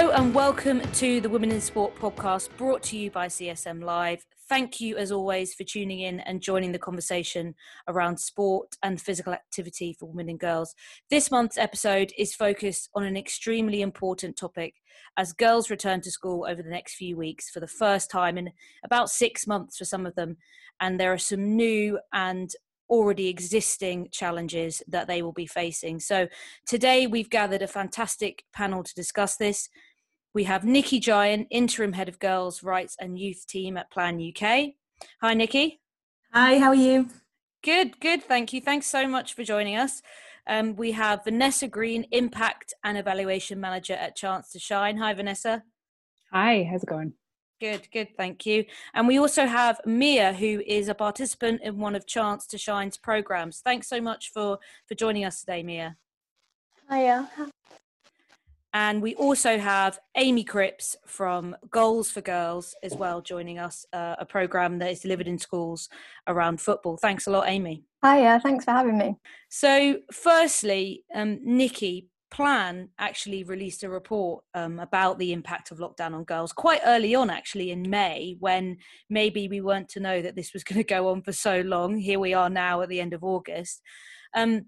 Hello and welcome to the Women in Sport podcast brought to you by CSM Live. Thank you, as always, for tuning in and joining the conversation around sport and physical activity for women and girls. This month's episode is focused on an extremely important topic as girls return to school over the next few weeks for the first time in about six months for some of them. And there are some new and already existing challenges that they will be facing. So today we've gathered a fantastic panel to discuss this. We have Nikki Giant, interim head of girls' rights and youth team at Plan UK. Hi, Nikki. Hi, how are you? Good, good. Thank you. Thanks so much for joining us. Um, we have Vanessa Greene, impact and evaluation manager at Chance to Shine. Hi, Vanessa. Hi, how's it going? Good, good, thank you. And we also have Mia, who is a participant in one of Chance to Shine's programs. Thanks so much for for joining us today, Mia. Hiya. And we also have Amie Cripps from Goals for Girls as well joining us, uh, a program that is delivered in schools around football. Thanks a lot, Amie. Hiya, thanks for having me. So, firstly, um, Nikki, Plan actually released a report um, about the impact of lockdown on girls quite early on, actually in May, when maybe we weren't to know that this was going to go on for so long. Here we are now at the end of August. Um,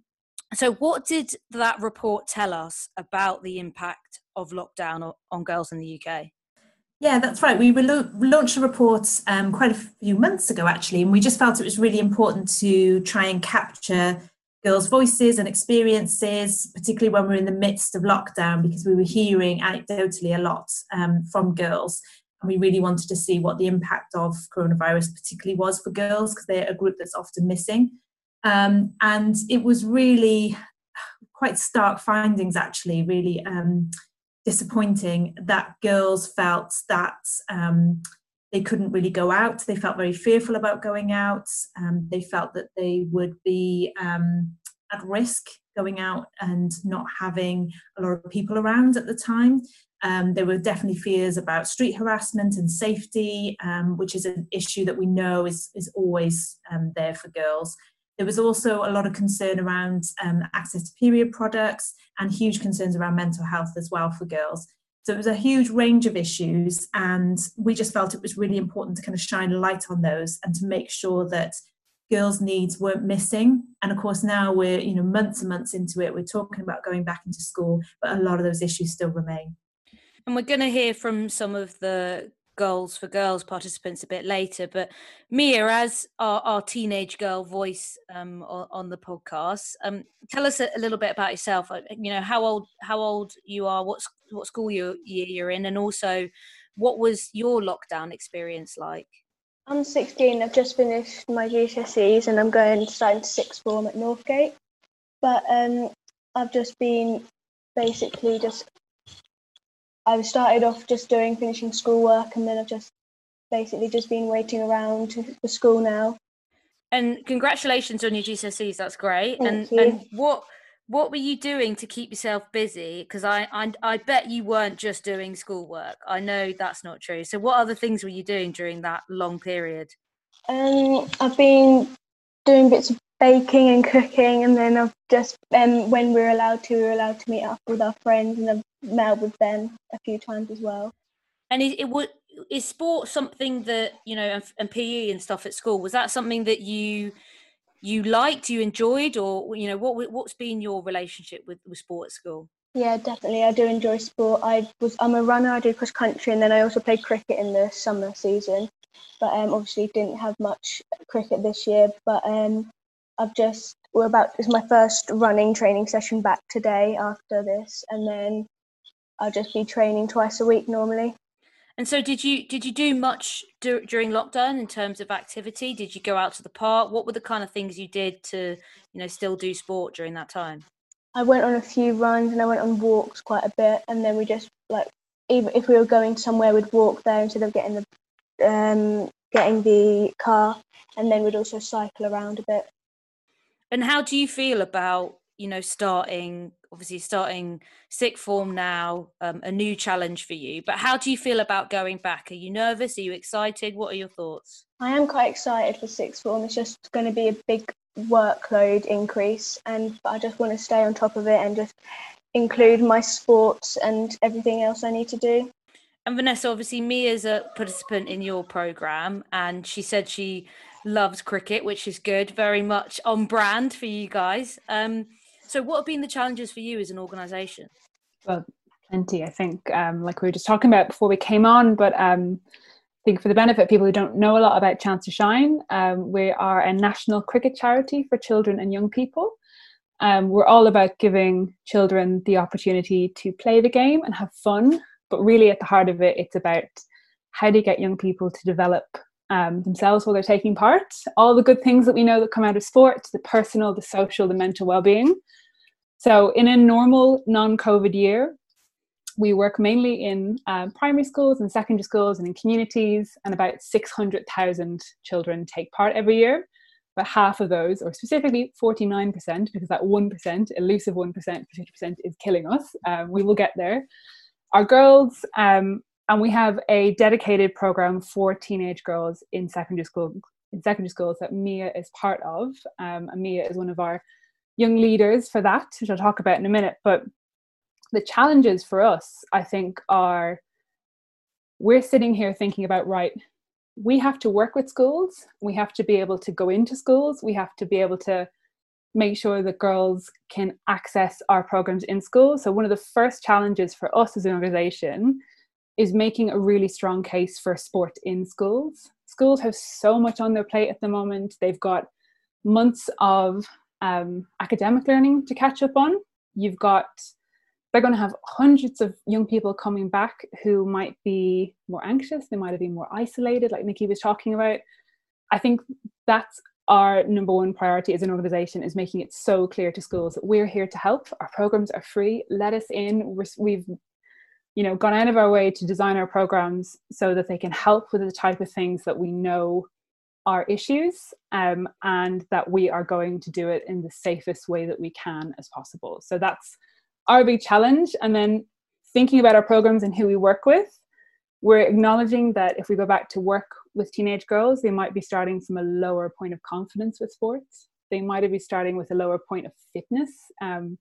so, what did that report tell us about the impact of lockdown on girls in the UK? Yeah, that's right. We launched a report um, quite a few months ago, actually, and we just felt it was really important to try and capture girls' voices and experiences, particularly when we are in the midst of lockdown, because we were hearing anecdotally a lot um, from girls. And we really wanted to see what the impact of coronavirus particularly was for girls, because they're a group that's often missing. Um, and it was really quite stark findings, actually, really um, disappointing that girls felt that um, they couldn't really go out. They felt very fearful about going out. Um, they felt that they would be um, at risk going out and not having a lot of people around at the time. Um, there were definitely fears about street harassment and safety, um, which is an issue that we know is, is always um, there for girls. There was also a lot of concern around um, access to period products and huge concerns around mental health as well for girls. So it was a huge range of issues, and we just felt it was really important to kind of shine a light on those and to make sure that girls' needs weren't missing. And of course, now we're you know months and months into it. We're talking about going back into school, but a lot of those issues still remain. And we're going to hear from some of the goals for girls participants a bit later. But Mia, as our, our teenage girl voice um, on, the podcast, um, tell us a, a, little bit about yourself. Uh, you know how old how old you are, what what school year you're in, and also what was your lockdown experience like? I'm 16. I've just finished my GCSEs and I'm going starting sixth form at Northgate. But um, I've just been basically just I started off just doing finishing schoolwork, and then I've just basically just been waiting around for school now. And congratulations on your GCSEs. That's great. Thank and you. and what what were you doing to keep yourself busy? Because I, I I bet you weren't just doing schoolwork. I know that's not true. So what other things were you doing during that long period? Um, I've been doing bits of baking and cooking, and then I've just um, when we're allowed to, we're allowed to meet up with our friends, and I've met with them a few times as well. And it, it would is sport something that you know, and, and PE and stuff at school was that something that you you liked, you enjoyed, or you know, what what's been your relationship with with sport at school? Yeah, definitely. I do enjoy sport. I was I'm a runner. I do cross country, and then I also played cricket in the summer season. But um, obviously didn't have much cricket this year. But um, I've just we're about it's my first running training session back today after this, and then I'll just be training twice a week normally. And so, did you did you do much do, during lockdown in terms of activity? Did you go out to the park? What were the kind of things you did to you know still do sport during that time? I went on a few runs and I went on walks quite a bit, and then we just like even if we were going somewhere, we'd walk there instead of getting the um, getting the car, and then we'd also cycle around a bit. And how do you feel about you know starting obviously starting sixth form now, um, a new challenge for you. But how do you feel about going back? Are you nervous? Are you excited? What are your thoughts? I am quite excited for sixth form. It's just going to be a big workload increase, and I just want to stay on top of it and just include my sports and everything else I need to do. And Vanessa, obviously, Mia's a participant in your program, and she said she loves cricket, which is good, very much on brand for you guys. Um, so, what have been the challenges for you as an organisation? Well, plenty. I think, um, like we were just talking about before we came on, but um, I think for the benefit of people who don't know a lot about Chance to Shine, um, we are a national cricket charity for children and young people. Um, we're all about giving children the opportunity to play the game and have fun but really at the heart of it it's about how do you get young people to develop um, themselves while they're taking part. All the good things that we know that come out of sport the personal the social the mental well-being. So in a normal non-covid year we work mainly in um, primary schools and secondary schools and in communities and about 600000 children take part every year. But half of those, or specifically 49%, because that 1%, elusive 1% 50% is killing us. Um, we will get there our girls, um, and we have a dedicated program for teenage girls in secondary school in secondary schools that Mia is part of. Um, and Mia is one of our young leaders for that, which I'll talk about in a minute. But the challenges for us, I think, are we're sitting here thinking about right, we have to work with schools, we have to be able to go into schools, we have to be able to make sure that girls can access our programs in school. So, one of the first challenges for us as an organization is making a really strong case for sport in schools. Schools have so much on their plate at the moment, they've got months of um, academic learning to catch up on. You've got they're going to have hundreds of young people coming back who might be more anxious, they might have been more isolated, like Nikki was talking about. I think that's our number one priority as an organization is making it so clear to schools that we're here to help. Our programs are free. Let us in. We've you know gone out of our way to design our programs so that they can help with the type of things that we know are issues um, and that we are going to do it in the safest way that we can as possible. So that's our big challenge. And then thinking about our programs and who we work with we're acknowledging that if we go back to work with teenage girls, they might be starting from a lower point of confidence with sports. They might be starting with a lower point of fitness. Um,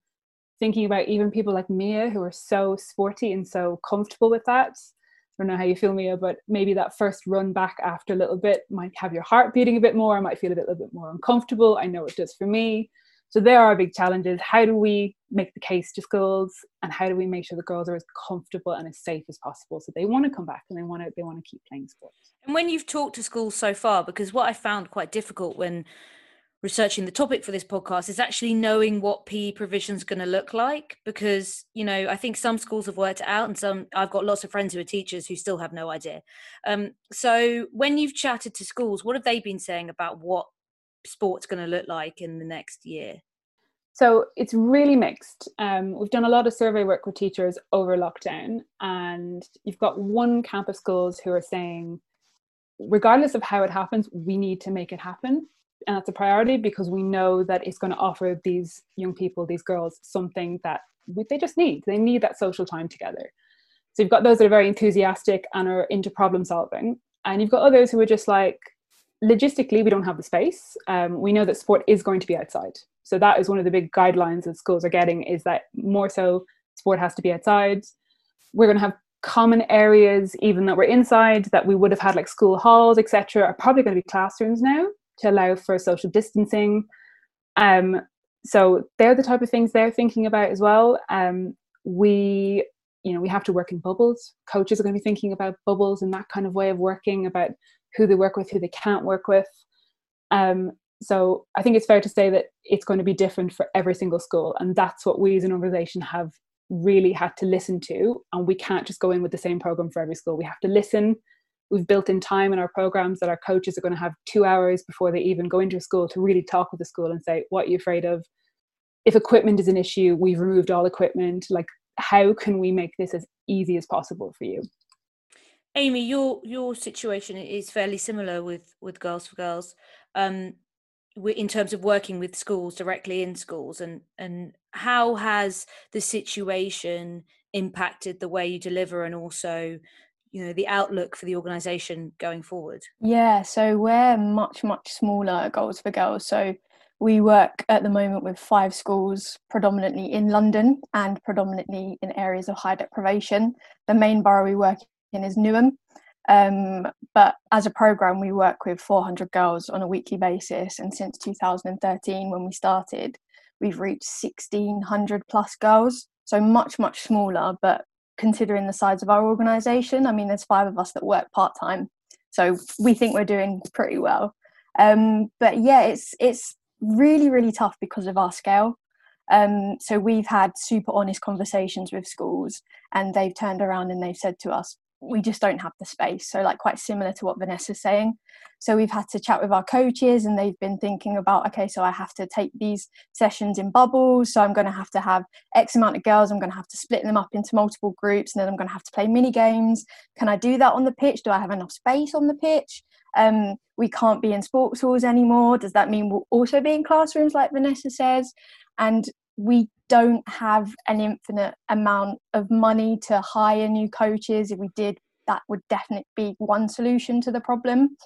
thinking about even people like Mia who are so sporty and so comfortable with that. I don't know how you feel, Mia, but maybe that first run back after a little bit might have your heart beating a bit more. I might feel a bit, a bit more uncomfortable. I know it does for me. So there are big challenges. How do we make the case to schools, and how do we make sure the girls are as comfortable and as safe as possible so they want to come back and they want to they want to keep playing sports? And when you've talked to schools so far, because what I found quite difficult when researching the topic for this podcast is actually knowing what PE provision is going to look like because you know I think some schools have worked it out and some I've got lots of friends who are teachers who still have no idea. Um, so when you've chatted to schools, what have they been saying about what sport's going to look like in the next year? So it's really mixed. Um, we've done a lot of survey work with teachers over lockdown, and you've got one camp of schools who are saying, regardless of how it happens, we need to make it happen. And that's a priority because we know that it's going to offer these young people, these girls, something that they just need. They need that social time together. So you've got those that are very enthusiastic and are into problem solving. And you've got others who are just like, logistically, we don't have the space. Um, we know that sport is going to be outside. So that is one of the big guidelines that schools are getting is that more so sport has to be outside. We're going to have common areas, even though we're inside, that we would have had like school halls, etc., are probably going to be classrooms now to allow for social distancing. Um, so they're the type of things they're thinking about as well. Um, we, you know, we have to work in bubbles. Coaches are going to be thinking about bubbles and that kind of way of working, about who they work with, who they can't work with. Um, so I think it's fair to say that it's going to be different for every single school, and that's what we as an organisation have really had to listen to. And we can't just go in with the same program for every school. We have to listen. We've built in time in our programs that our coaches are going to have two hours before they even go into a school to really talk with the school and say, "What are you afraid of?" If equipment is an issue, we've removed all equipment. Like, how can we make this as easy as possible for you? Amie, your your situation is fairly similar with with Girls for Girls, um, in terms of working with schools directly in schools, and and how has the situation impacted the way you deliver, and also, you know, the outlook for the organisation going forward? Yeah, so we're much much smaller Goals for Girls, so we work at the moment with five schools, predominantly in London and predominantly in areas of high deprivation. The main borough we work is Newham. Um, but as a program, we work with 400 girls on a weekly basis. And since 2013, when we started, we've reached 1,600 plus girls. So much, much smaller. But considering the size of our organisation, I mean, there's five of us that work part time. So we think we're doing pretty well. Um, but yeah, it's it's really, really tough because of our scale. Um, so we've had super honest conversations with schools, and they've turned around and they've said to us, we just don't have the space. So, like, quite similar to what Vanessa's saying. So, we've had to chat with our coaches, and they've been thinking about, okay, so I have to take these sessions in bubbles. So, I'm going to have to have X amount of girls. I'm going to have to split them up into multiple groups, and then I'm going to have to play mini games. Can I do that on the pitch? Do I have enough space on the pitch? Um, we can't be in sports halls anymore. Does that mean we'll also be in classrooms, like Vanessa says? And we don't have an infinite amount of money to hire new coaches. If we did, that would definitely be one solution to the problem.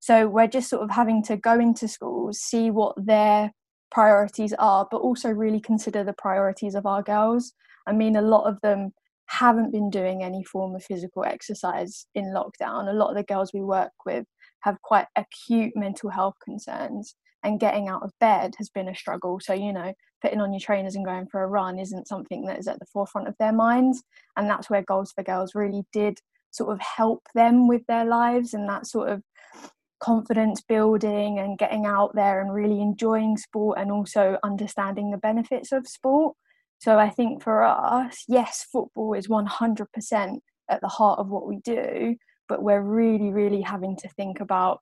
So we're just sort of having to go into schools, see what their priorities are, but also really consider the priorities of our girls. I mean, a lot of them haven't been doing any form of physical exercise in lockdown. A lot of the girls we work with have quite acute mental health concerns and getting out of bed has been a struggle. So you know putting on your trainers and going for a run isn't something that is at the forefront of their minds and that's where goals for girls really did sort of help them with their lives and that sort of confidence building and getting out there and really enjoying sport and also understanding the benefits of sport. So i think for us yes football is 100% at the heart of what we do but we're really really having to think about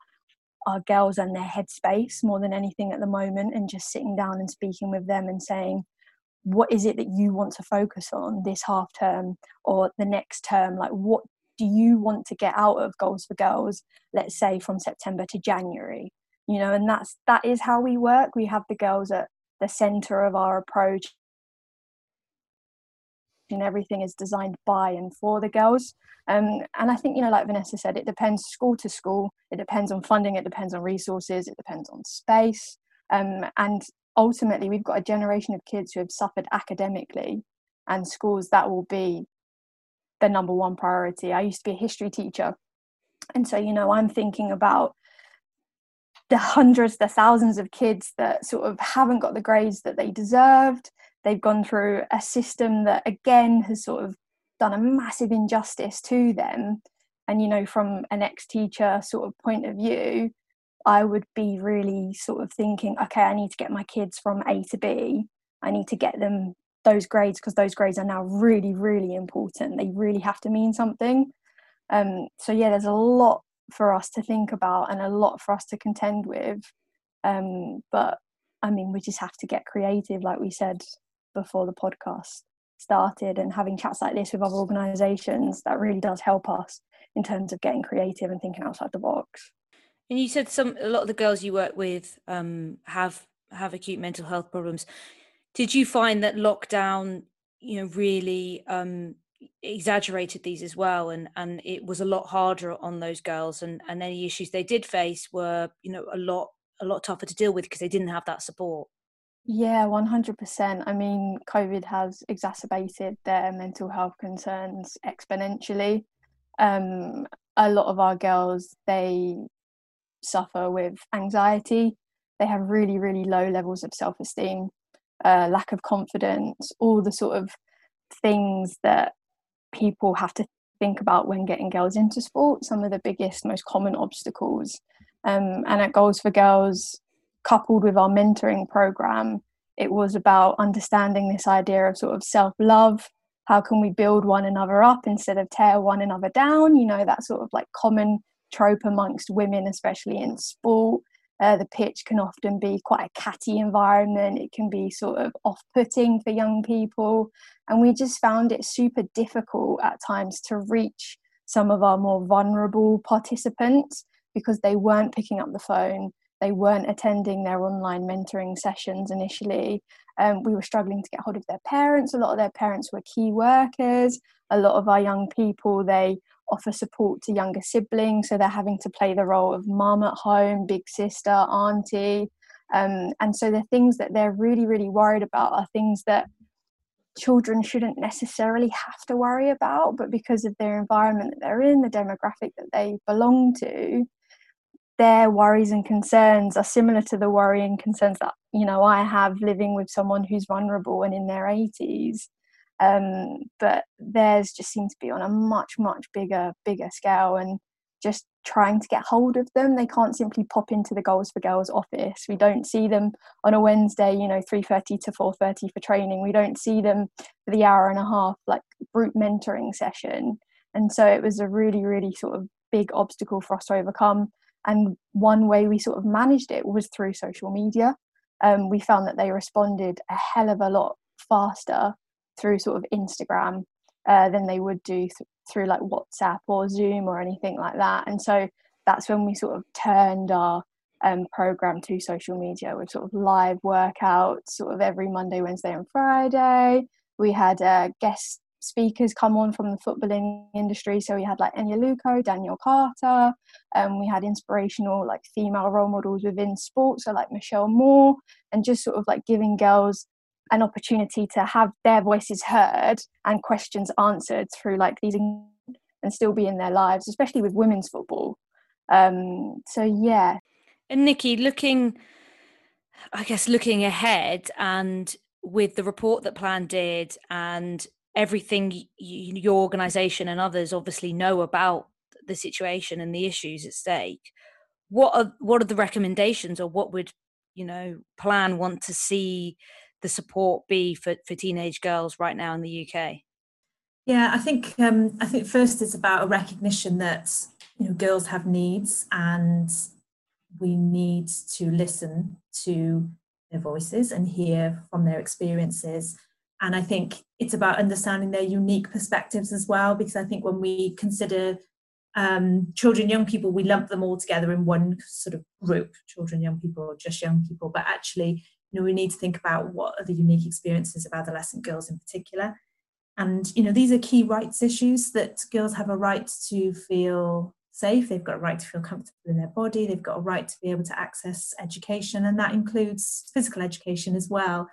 our girls and their headspace more than anything at the moment and just sitting down and speaking with them and saying what is it that you want to focus on this half term or the next term? Like what do you want to get out of goals for girls let's say from september to january? You know and that's that is how we work. We have the girls at the center of our approach and everything is designed by and for the girls. Um, and I think, you know, like Vanessa said, it depends school to school, it depends on funding, it depends on resources, it depends on space. Um, and ultimately, we've got a generation of kids who have suffered academically, and schools that will be the number one priority. I used to be a history teacher. And so, you know, I'm thinking about the hundreds, the thousands of kids that sort of haven't got the grades that they deserved they've gone through a system that again has sort of done a massive injustice to them. And you know from an ex-teacher sort of point of view i would be really sort of thinking okay i need to get my kids from a to b. I need to get them those grades because those grades are now really really important. They really have to mean something. Um, so yeah there's a lot for us to think about and a lot for us to contend with. Um, but i mean we just have to get creative like we said before the podcast started and having chats like this with other organizations that really does help us in terms of getting creative and thinking outside the box. And you said some a lot of the girls you work with um, have have acute mental health problems. Did you find that lockdown you know really um, exaggerated these as well? And and it was a lot harder on those girls and and any issues they did face were you know a lot a lot tougher to deal with because they didn't have that support yeah, 100%. I mean, COVID has exacerbated their mental health concerns exponentially. Um, a lot of our girls, they suffer with anxiety. They have really, really low levels of self esteem, uh, lack of confidence, all the sort of things that people have to think about when getting girls into sport, some of the biggest, most common obstacles. Um, and at Goals for Girls, coupled with our mentoring program, it was about understanding this idea of sort of self love. How can we build one another up instead of tear one another down? You know, that sort of like common trope amongst women, especially in sport. Uh, the pitch can often be quite a catty environment. It can be sort of off putting for young people. And we just found it super difficult at times to reach some of our more vulnerable participants because they weren't picking up the phone they weren't attending their online mentoring sessions initially. Um, we were struggling to get hold of their parents. A lot of their parents were key workers. A lot of our young people, they offer support to younger siblings. So they're having to play the role of mum at home, big sister, auntie. Um, and so the things that they're really, really worried about are things that children shouldn't necessarily have to worry about, but because of their environment that they're in, the demographic that they belong to, their worries and concerns are similar to the worry and concerns that you know I have living with someone who's vulnerable and in their 80s. Um, but theirs just seems to be on a much much bigger bigger scale and just trying to get hold of them. They can't simply pop into the Goals for Girls office. We don't see them on a Wednesday, you know, 3.30 to 4.30 for training. We don't see them for the hour and a half, like group mentoring session. And so it was a really, really sort of big obstacle for us to overcome. And one way we sort of managed it was through social media. Um, we found that they responded a hell of a lot faster through sort of Instagram uh, than they would do th- through like WhatsApp or Zoom or anything like that. And so that's when we sort of turned our um, program to social media with sort of live workouts, sort of every Monday, Wednesday, and Friday. We had uh, guest speakers come on from the footballing industry. So we had like Eni Aluko, Danielle Carter, and um, we had inspirational like female role models within sports, so like Michelle Moore, and just sort of like giving girls an opportunity to have their voices heard and questions answered through like these and still be in their lives, especially with women's football. Um, so yeah. And Nikki, looking, I guess, looking ahead, and with the report that Plan did, and everything y- your organisation and others obviously know about the situation and the issues at stake, what are what are the recommendations, or what would you know Plan want to see the support be for, for teenage girls right now in the UK? Yeah, I think um, I think first it's about a recognition that you know girls have needs and we need to listen to their voices and hear from their experiences. And I think it's about understanding their unique perspectives as well, because I think when we consider um, children, young people, we lump them all together in one sort of group, children, young people, or just young people. But actually, you know we need to think about what are the unique experiences of adolescent girls in particular. And you know these are key rights issues that girls have a right to feel safe. They've got a right to feel comfortable in their body. They've got a right to be able to access education. And that includes physical education as well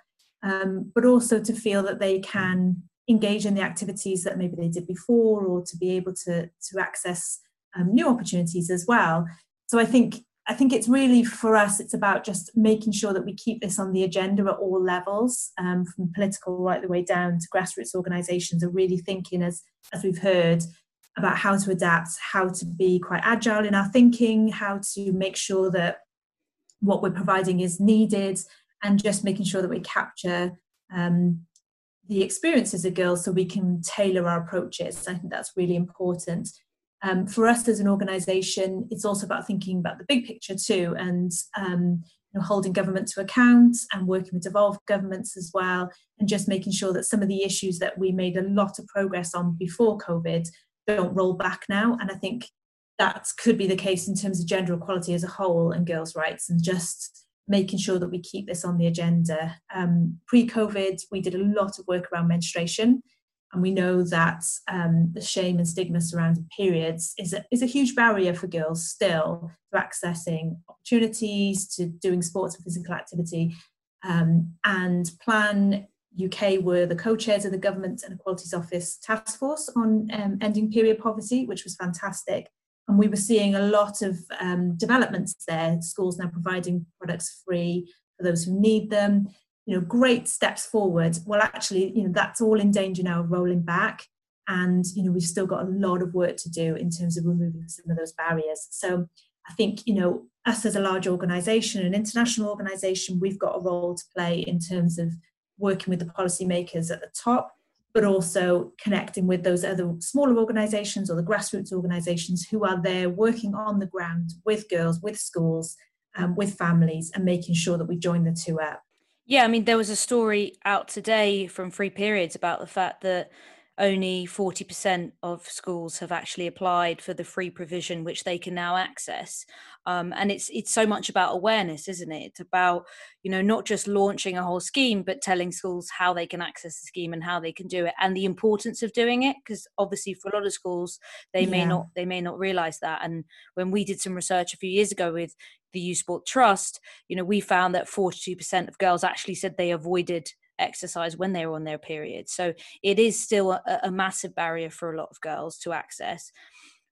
um, but also to feel that they can engage in the activities that maybe they did before or to be able to to access um, new opportunities as well. So i think I think it's really for us, it's about just making sure that we keep this on the agenda at all levels, um, from political right the way down to grassroots organisations are really thinking, as, as we've heard, about how to adapt, how to be quite agile in our thinking, how to make sure that what we're providing is needed, and just making sure that we capture um, the experiences of girls so we can tailor our approaches. I think that's really important. Um, for us as an organisation, it's also about thinking about the big picture too, and um, you know, holding government to account and working with devolved governments as well, and just making sure that some of the issues that we made a lot of progress on before COVID don't roll back now. And I think that could be the case in terms of gender equality as a whole and girls' rights, and just making sure that we keep this on the agenda. Um, Pre COVID, we did a lot of work around menstruation and we know that um, the shame and stigma surrounding periods is a, is a huge barrier for girls still to accessing opportunities, to doing sports and physical activity. Um, and Plan UK were the co-chairs of the Government and Equalities Office task force on um, ending period poverty, which was fantastic. And we were seeing a lot of um, developments there. Schools now providing products free for those who need them. You know great steps forward. Well actually you know that's all in danger now of rolling back. And you know we've still got a lot of work to do in terms of removing some of those barriers. So i think you know us as a large organization an international organization we've got a role to play in terms of working with the policymakers at the top but also connecting with those other smaller organizations or the grassroots organizations who are there working on the ground with girls with schools um, with families and making sure that we join the two up. Yeah, I mean, there was a story out today from Free Periods about the fact that only 40% of schools have actually applied for the free provision which they can now access. Um, and it's it's so much about awareness isn't it? It's about you know not just launching a whole scheme but telling schools how they can access the scheme and how they can do it and the importance of doing it because obviously for a lot of schools they yeah. may not they may not realize that. And when we did some research a few years ago with the youth sport trust you know we found that 42% of girls actually said they avoided exercise when they're on their period. So it is still a, a massive barrier for a lot of girls to access.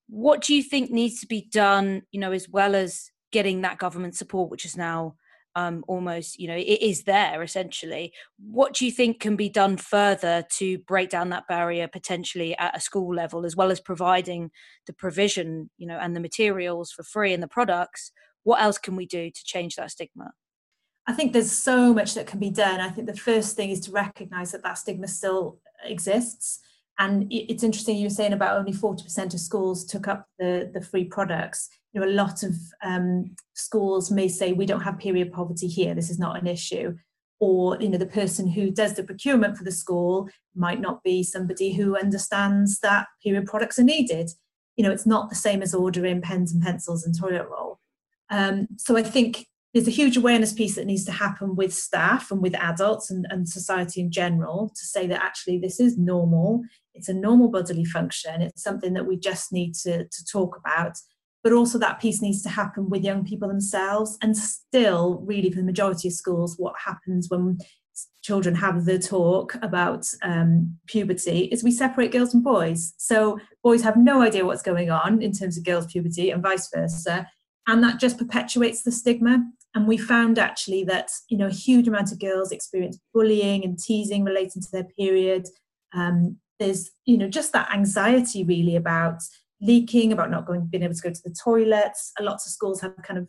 What do you think needs to be done, you know, as well as getting that government support, which is now um, almost, you know, it is there essentially. What do you think can be done further to break down that barrier potentially at a school level, as well as providing the provision, you know, and the materials for free and the products? What else can we do to change that stigma? I think there's so much that can be done. I think the first thing is to recognise that that stigma still exists. And it's interesting you were saying about only 40% of schools took up the, the free products. You know, a lot of um, schools may say we don't have period poverty here. This is not an issue. Or you know, the person who does the procurement for the school might not be somebody who understands that period products are needed. You know, it's not the same as ordering pens and pencils and toilet roll. Um, so I think there's a huge awareness piece that needs to happen with staff and with adults and, and society in general to say that actually this is normal. It's a normal bodily function. It's something that we just need to, to talk about. But also that piece needs to happen with young people themselves and still really for the majority of schools what happens when children have the talk about um, puberty is we separate girls and boys. So boys have no idea what's going on in terms of girls puberty and vice versa. And that just perpetuates the stigma and we found actually that you know a huge amount of girls experience bullying and teasing relating to their period. Um, there's you know just that anxiety really about leaking about not going being able to go to the toilets. Lots of schools have kind of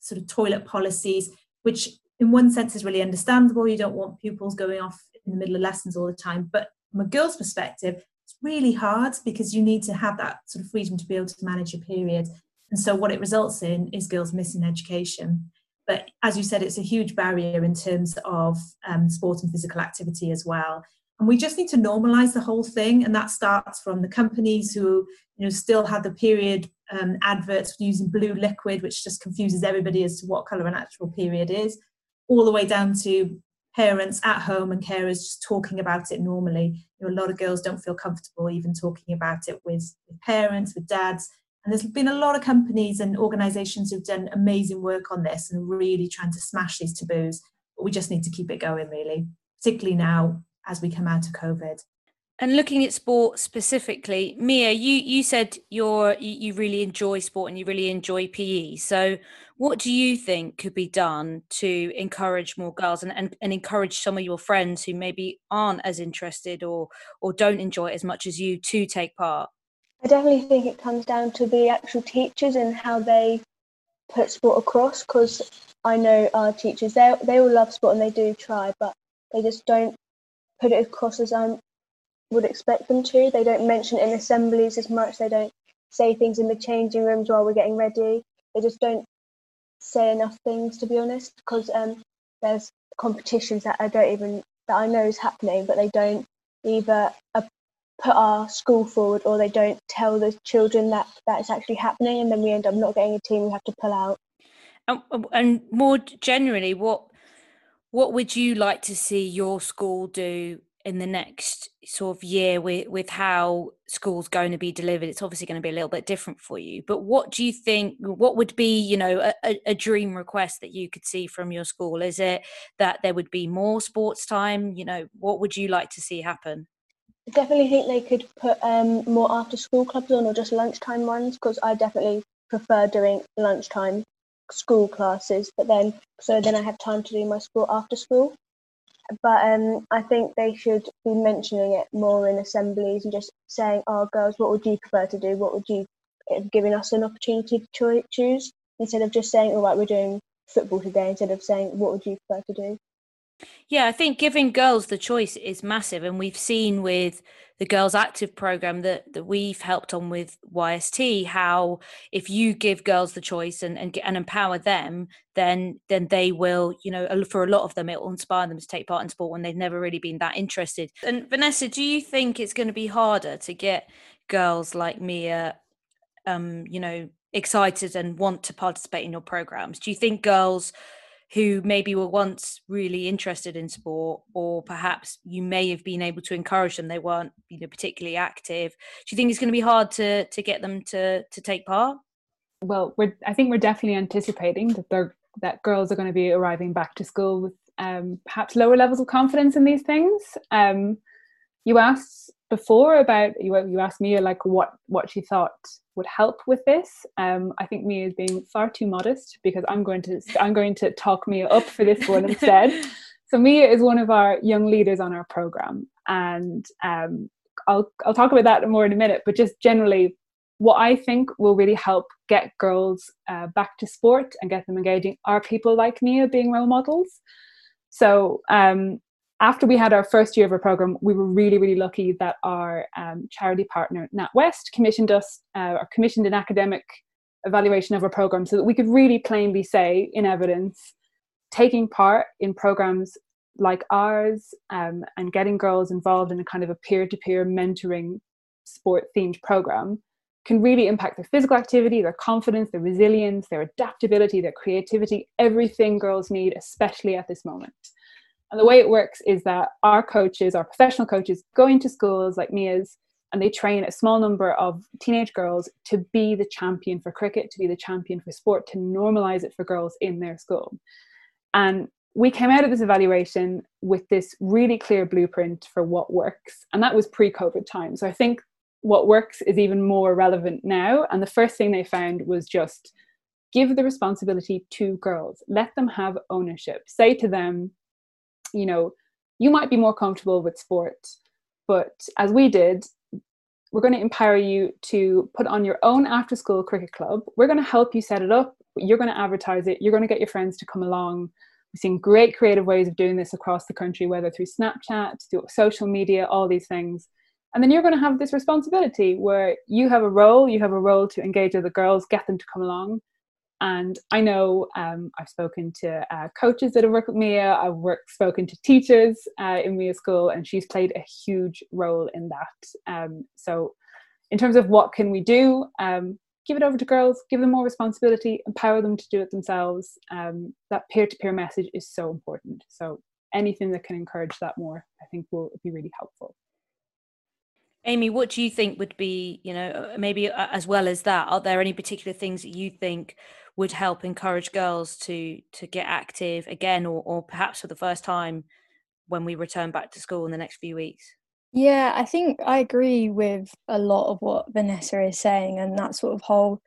sort of toilet policies which in one sense is really understandable. You don't want pupils going off in the middle of lessons all the time. But from a girl's perspective it's really hard because you need to have that sort of freedom to be able to manage your period. And so what it results in is girls missing education but as you said, it's a huge barrier in terms of um, sport and physical activity as well. And we just need to normalize the whole thing. And that starts from the companies who you know, still have the period um, adverts using blue liquid, which just confuses everybody as to what color an actual period is, all the way down to parents at home and carers just talking about it normally. You know, a lot of girls don't feel comfortable even talking about it with, with parents, with dads. And there's been a lot of companies and organizations who've done amazing work on this and really trying to smash these taboos. But we just need to keep it going, really, particularly now as we come out of COVID. And looking at sport specifically, Mia, you you said you're you, really enjoy sport and you really enjoy PE. So, what do you think could be done to encourage more girls and, and, and encourage some of your friends who maybe aren't as interested or or don't enjoy it as much as you to take part? I definitely think it comes down to the actual teachers and how they put sport across because I know our teachers, they, they all love sport and they do try, but they just don't put it across as I would expect them to. They don't mention it in assemblies as much. They don't say things in the changing rooms while we're getting ready. They just don't say enough things, to be honest, because um, there's competitions that I don't even, that I know is happening, but they don't either put our school forward or they don't tell the children that that is actually happening and then we end up not getting a team we have to pull out. And, and more generally what what would you like to see your school do in the next sort of year with with how school's going to be delivered? It's obviously going to be a little bit different for you but what do you think what would be you know a, a dream request that you could see from your school? Is it that there would be more sports time? You know what would you like to see happen I definitely think they could put um, more after school clubs on or just lunchtime ones because I definitely prefer doing lunchtime school classes but then so then I have time to do my sport after school. But um, I think they should be mentioning it more in assemblies and just saying oh girls what would you prefer to do? What would you giving us an opportunity to choose? Instead of just saying all right we're doing football today instead of saying what would you prefer to do yeah, I think giving girls the choice is massive. And we've seen with the girls active program that that we've helped on with YST how if you give girls the choice and and, and empower them then then they will you know for a lot of them it will inspire them to take part in sport when they've never really been that interested and Vanessa do you think it's going to be harder to get girls like Mia um you know excited and want to participate in your programs do you think girls who maybe were once really interested in sport or perhaps you may have been able to encourage them. They weren't you know particularly active. Do you think it's going to be hard to to get them to to take part? Well we're i think we're definitely anticipating that they're that girls are going to be arriving back to school with um, perhaps lower levels of confidence in these things. Um, you asked before about you, you asked me like what what she thought would help with this. Um, I think Mia is being far too modest because I'm going to I'm going to talk Mia up for this one instead. So Mia is one of our young leaders on our program, and um, I'll I'll talk about that more in a minute. But just generally, what I think will really help get girls uh, back to sport and get them engaging are people like Mia being role models. So um, after we had our first year of our program, we were really, really lucky that our um, charity partner, NatWest, commissioned us uh, or commissioned an academic evaluation of our program so that we could really plainly say in evidence taking part in programs like ours um, and getting girls involved in a kind of a peer-to-peer mentoring sport themed program can really impact their physical activity their confidence their resilience their adaptability their creativity everything girls need especially at this moment and the way it works is that our coaches, our professional coaches, go into schools like Mia's and they train a small number of teenage girls to be the champion for cricket, to be the champion for sport, to normalize it for girls in their school. And we came out of this evaluation with this really clear blueprint for what works. And that was pre COVID time. So I think what works is even more relevant now. And the first thing they found was just give the responsibility to girls, let them have ownership. Say to them, you know, you might be more comfortable with sport, but as we did, we're going to empower you to put on your own after school cricket club. We're going to help you set it up. You're going to advertise it. You're going to get your friends to come along. We've seen great creative ways of doing this across the country, whether through Snapchat, through social media, all these things. And then you're going to have this responsibility where you have a role, you have a role to engage other girls, get them to come along. And I know um, I've spoken to uh, coaches that have worked with Mia, I've worked, spoken to teachers uh, in Mia school, and she's played a huge role in that. Um, so, in terms of what can we do, um, give it over to girls, give them more responsibility, empower them to do it themselves. Um, that peer to peer message is so important. So, anything that can encourage that more, I think, will be really helpful. Amie, what do you think would be, you know, uh, maybe uh, as well as that, are there any particular things that you think would help encourage girls to to get active again or, or perhaps for the first time when we return back to school in the next few weeks. Yeah i think i agree with a lot of what vanessa is saying and that sort of whole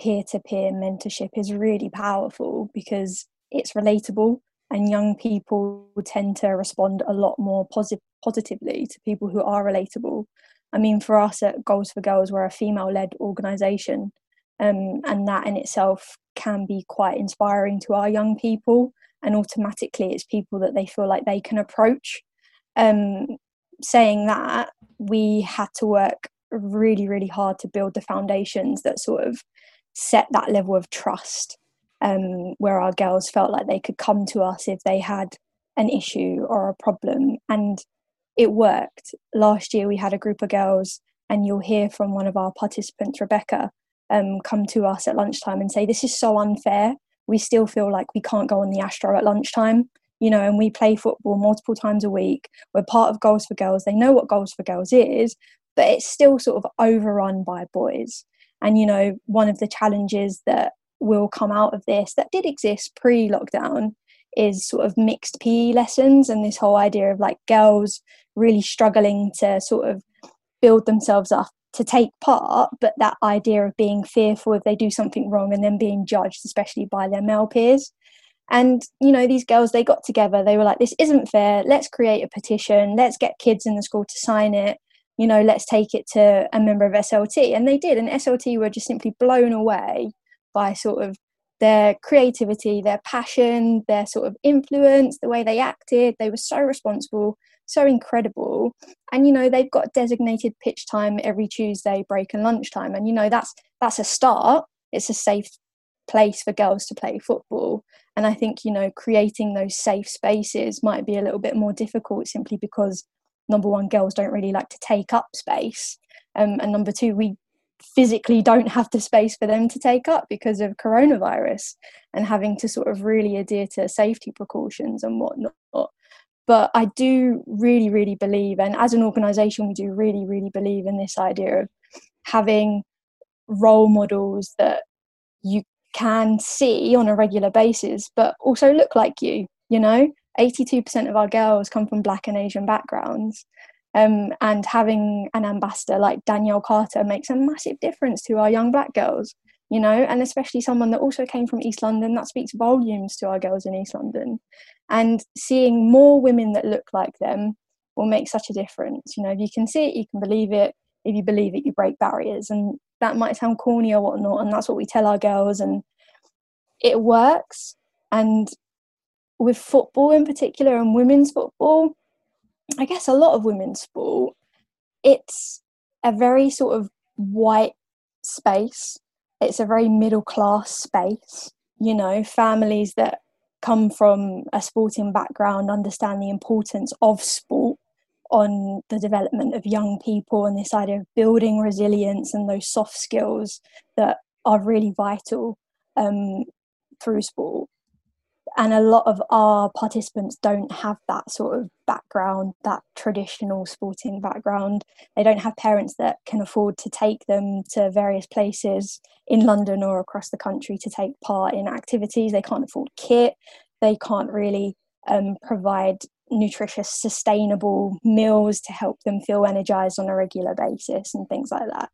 peer-to-peer mentorship is really powerful because it's relatable and young people tend to respond a lot more posit- positively to people who are relatable. I mean for us at goals for girls we're a female-led organization um, and that in itself can be quite inspiring to our young people. And automatically it's people that they feel like they can approach. Um, saying that we had to work really really hard to build the foundations that sort of set that level of trust um, where our girls felt like they could come to us if they had an issue or a problem. And it worked. Last year we had a group of girls and you'll hear from one of our participants rebecca um, come to us at lunchtime and say, This is so unfair. We still feel like we can't go on the Astro at lunchtime, you know, and we play football multiple times a week. We're part of Goals for Girls. They know what Goals for Girls is, but it's still sort of overrun by boys. And, you know, one of the challenges that will come out of this that did exist pre lockdown is sort of mixed PE lessons and this whole idea of like girls really struggling to sort of build themselves up to take part, but that idea of being fearful if they do something wrong and then being judged, especially by their male peers. And, you know, these girls, they got together, they were like, this isn't fair. Let's create a petition. Let's get kids in the school to sign it. You know, let's take it to a member of SLT. And they did. And SLT were just simply blown away by sort of their creativity, their passion, their sort of influence, the way they acted. They were so responsible, so incredible. And you know, they've got designated pitch time every Tuesday, break and lunchtime. And you know, that's that's a start. It's a safe place for girls to play football. And I think, you know, creating those safe spaces might be a little bit more difficult simply because number one, girls don't really like to take up space. Um, and number two, we physically don't have the space for them to take up because of coronavirus and having to sort of really adhere to safety precautions and whatnot. But I do really, really believe, and as an organisation, we do really, really believe in this idea of having role models that you can see on a regular basis, but also look like you. You know, 82% of our girls come from Black and Asian backgrounds. Um, and having an ambassador like Danielle Carter makes a massive difference to our young black girls, you know, and especially someone that also came from East London, that speaks volumes to our girls in East London. And seeing more women that look like them will make such a difference. You know, if you can see it, you can believe it. If you believe it, you break barriers. And that might sound corny or whatnot, and that's what we tell our girls, and it works. And with football in particular and women's football, I guess a lot of women's sport, it's a very sort of white space. It's a very middle class space. You know, families that come from a sporting background understand the importance of sport on the development of young people and this idea of building resilience and those soft skills that are really vital um, through sport and a lot of our participants don't have that sort of background that traditional sporting background. They don't have parents that can afford to take them to various places in london or across the country to take part in activities. They can't afford kit. They can't really um, provide nutritious sustainable meals to help them feel energized on a regular basis and things like that.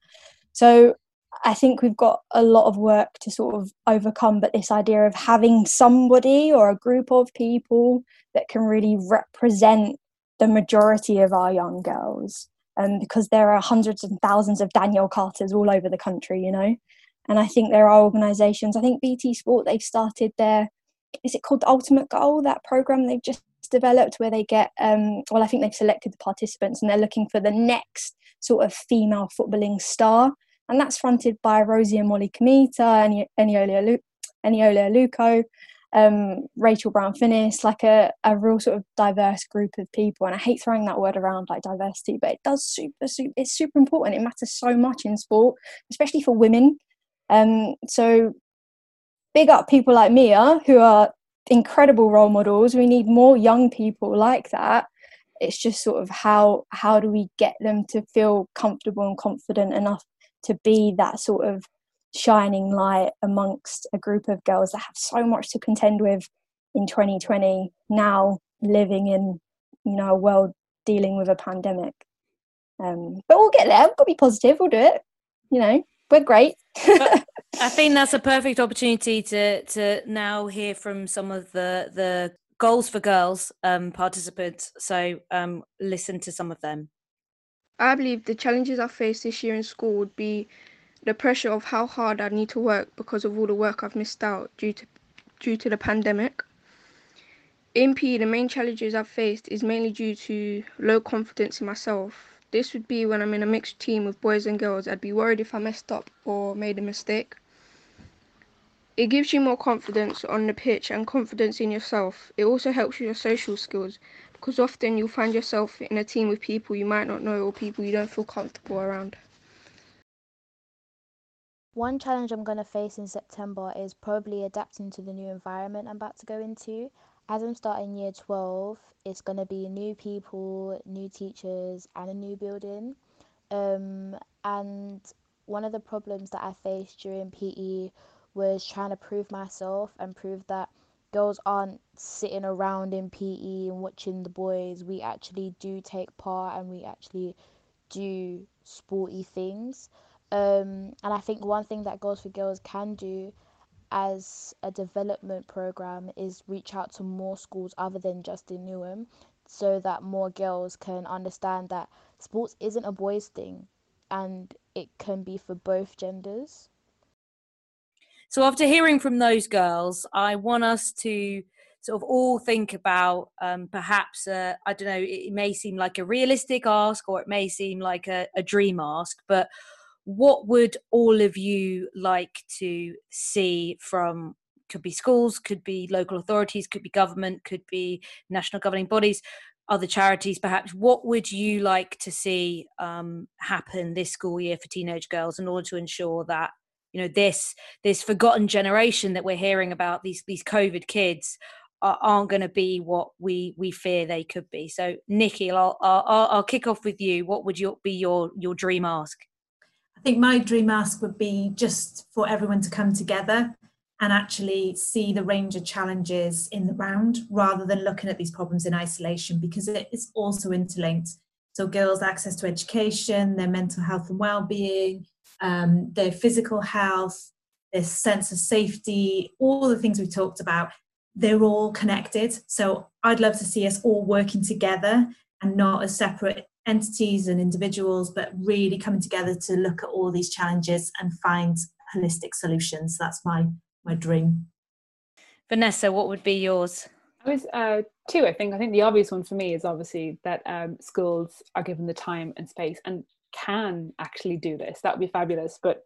So I think we've got a lot of work to sort of overcome, but this idea of having somebody or a group of people that can really represent the majority of our young girls. Um, because there are hundreds and thousands of Danielle Carters all over the country, you know. And I think there are organisations. I think BT Sport they've started their is it called the Ultimate Goal that program they've just developed where they get um, well I think they've selected the participants and they're looking for the next sort of female footballing star and that's fronted by Rosie and Molly Kamita, Eniola Aluko, um, Rachel Brown Finnis, like a, a real sort of diverse group of people. And I hate throwing that word around like diversity, but it does super, super it's super important. It matters so much in sport, especially for women. Um, so big up people like Mia who are incredible role models. We need more young people like that. It's just sort of how how do we get them to feel comfortable and confident enough to be that sort of shining light amongst a group of girls that have so much to contend with in 2020 now living in you know a world dealing with a pandemic. Um, but we'll get there. We've got to be positive. We'll do it. You know we're great. I think that's a perfect opportunity to to now hear from some of the the goals for girls um, participants. So um, listen to some of them I believe the challenges I face this year in school would be the pressure of how hard I need to work because of all the work I've missed out due to due to the pandemic. In PE, the main challenges I've faced is mainly due to low confidence in myself. This would be when I'm in a mixed team with boys and girls. I'd be worried if I messed up or made a mistake. It gives you more confidence on the pitch and confidence in yourself. It also helps with your social skills because often you'll find yourself in a team with people you might not know or people you don't feel comfortable around. One challenge I'm going to face in September is probably adapting to the new environment I'm about to go into. As I'm starting year 12, it's going to be new people, new teachers, and a new building. Um, and one of the problems that I faced during PE was trying to prove myself and prove that girls aren't sitting around in PE and watching the boys. We actually do take part and we actually do sporty things. Um, and I think one thing that Goals for Girls can do as a development program is reach out to more schools other than just in Newham so that more girls can understand that sports isn't a boys' thing and it can be for both genders. So after hearing from those girls, I want us to sort of all think about um, perhaps uh, I don't know. It may seem like a realistic ask, or it may seem like a, a dream ask, but what would all of you like to see from could be schools could be local authorities could be government could be national governing bodies other charities perhaps what would you like to see um, happen this school year for teenage girls in order to ensure that you know this this forgotten generation that we're hearing about these these covid kids are, aren't going to be what we we fear they could be so nikki I'll, I'll i'll kick off with you what would your be your your dream ask I think my dream ask would be just for everyone to come together and actually see the range of challenges in the round rather than looking at these problems in isolation because it is also interlinked. So, girls' access to education, their mental health and well-being, um, their physical health, their sense of safety, all the things we talked about, they're all connected. So, I'd love to see us all working together and not as separate entities and individuals, but really coming together to look at all these challenges and find holistic solutions. That's my my dream. Vanessa, what would be yours? I was uh, two. I think. I think the obvious one for me is obviously that um, schools are given the time and space and can actually do this. That would be fabulous. But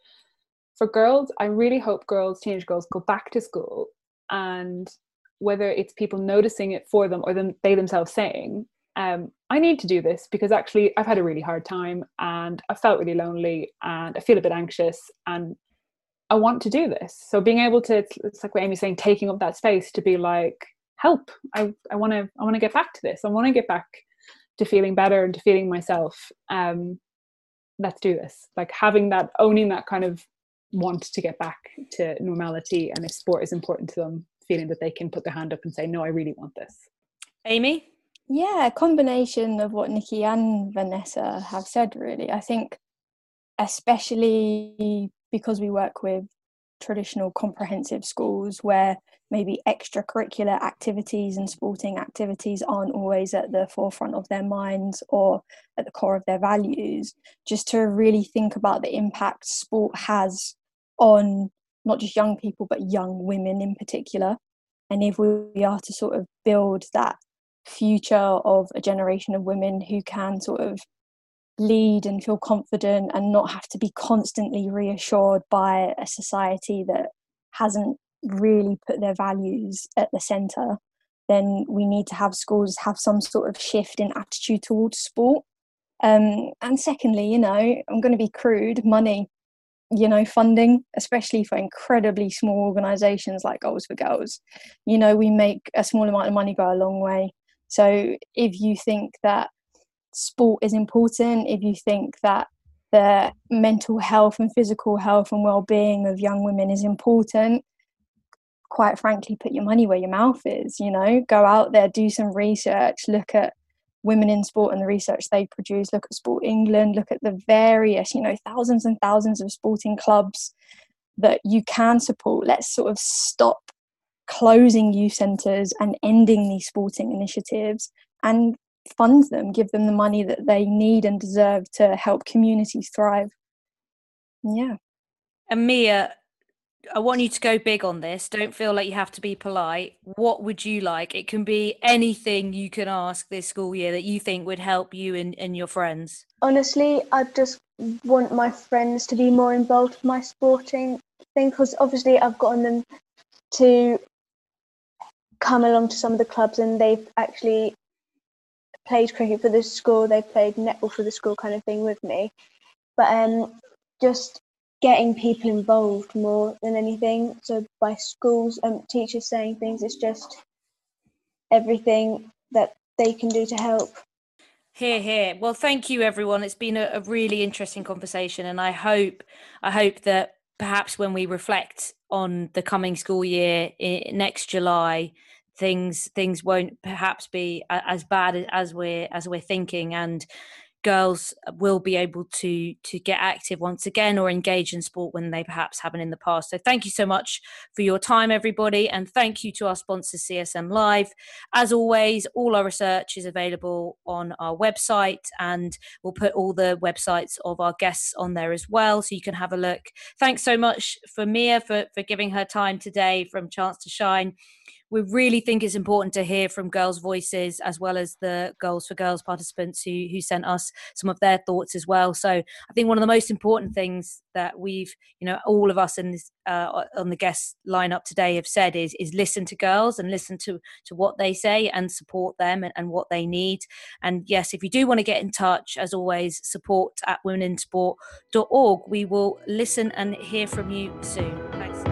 for girls, I really hope girls, teenage girls, go back to school and whether it's people noticing it for them or them they themselves saying um, I need to do this because actually I've had a really hard time and I felt really lonely and I feel a bit anxious and I want to do this. So being able to, it's, it's like what Amie's saying, taking up that space to be like, help, I, I want to, I want to get back to this. I want to get back to feeling better and to feeling myself. Um, let's do this. Like having that, owning that kind of want to get back to normality. And if sport is important to them, feeling that they can put their hand up and say, no, I really want this. Amie? Yeah, a combination of what Nikki and Vanessa have said, really. I think, especially because we work with traditional comprehensive schools where maybe extracurricular activities and sporting activities aren't always at the forefront of their minds or at the core of their values, just to really think about the impact sport has on not just young people, but young women in particular. And if we are to sort of build that future of a generation of women who can sort of lead and feel confident and not have to be constantly reassured by a society that hasn't really put their values at the center then we need to have schools have some sort of shift in attitude towards sport. Um, and secondly you know i'm going to be crude money you know funding especially for incredibly small organizations like goals for girls you know we make a small amount of money go a long way. So if you think that sport is important, if you think that the mental health and physical health and well-being of young women is important, quite frankly, put your money where your mouth is. You know, go out there, do some research, look at women in sport and the research they produce. Look at Sport England. Look at the various, you know, thousands and thousands of sporting clubs that you can support. Let's sort of stop closing youth centres and ending these sporting initiatives and fund them, give them the money that they need and deserve to help communities thrive. Yeah. And I want you to go big on this. Don't feel like you have to be polite. What would you like? It can be anything you can ask this school year that you think would help you and, and your friends. Honestly, I just want my friends to be more involved with my sporting thing because obviously I've gotten them to come along to some of the clubs and they've actually played cricket for the school, they've played netball for the school kind of thing with me. But um, just getting people involved more than anything. So by schools and um, teachers saying things, it's just everything that they can do to help. Here, here. Well, thank you, everyone. It's been a, a really interesting conversation, and I hope, I hope that perhaps when we reflect on the coming school year next July, things things won't perhaps be as bad as we're as we're thinking and girls uh, will be able to to get active once again or engage in sport when they perhaps haven't in the past. So thank you so much for your time, everybody, and thank you to our sponsors CSM Live. As always, all our research is available on our website, and we'll put all the websites of our guests on there as well, so you can have a look. Thanks so much for Mia for for giving her time today from Chance to Shine we really think it's important to hear from girls' voices as well as the Goals for Girls participants who who sent us some of their thoughts as well. So I think one of the most important things that we've, you know, all of us in this uh, on the guest lineup today have said is is listen to girls and listen to to what they say and support them and, and what they need. And yes, if you do want to get in touch, as always, support at womeninsport.org. We will listen and hear from you soon.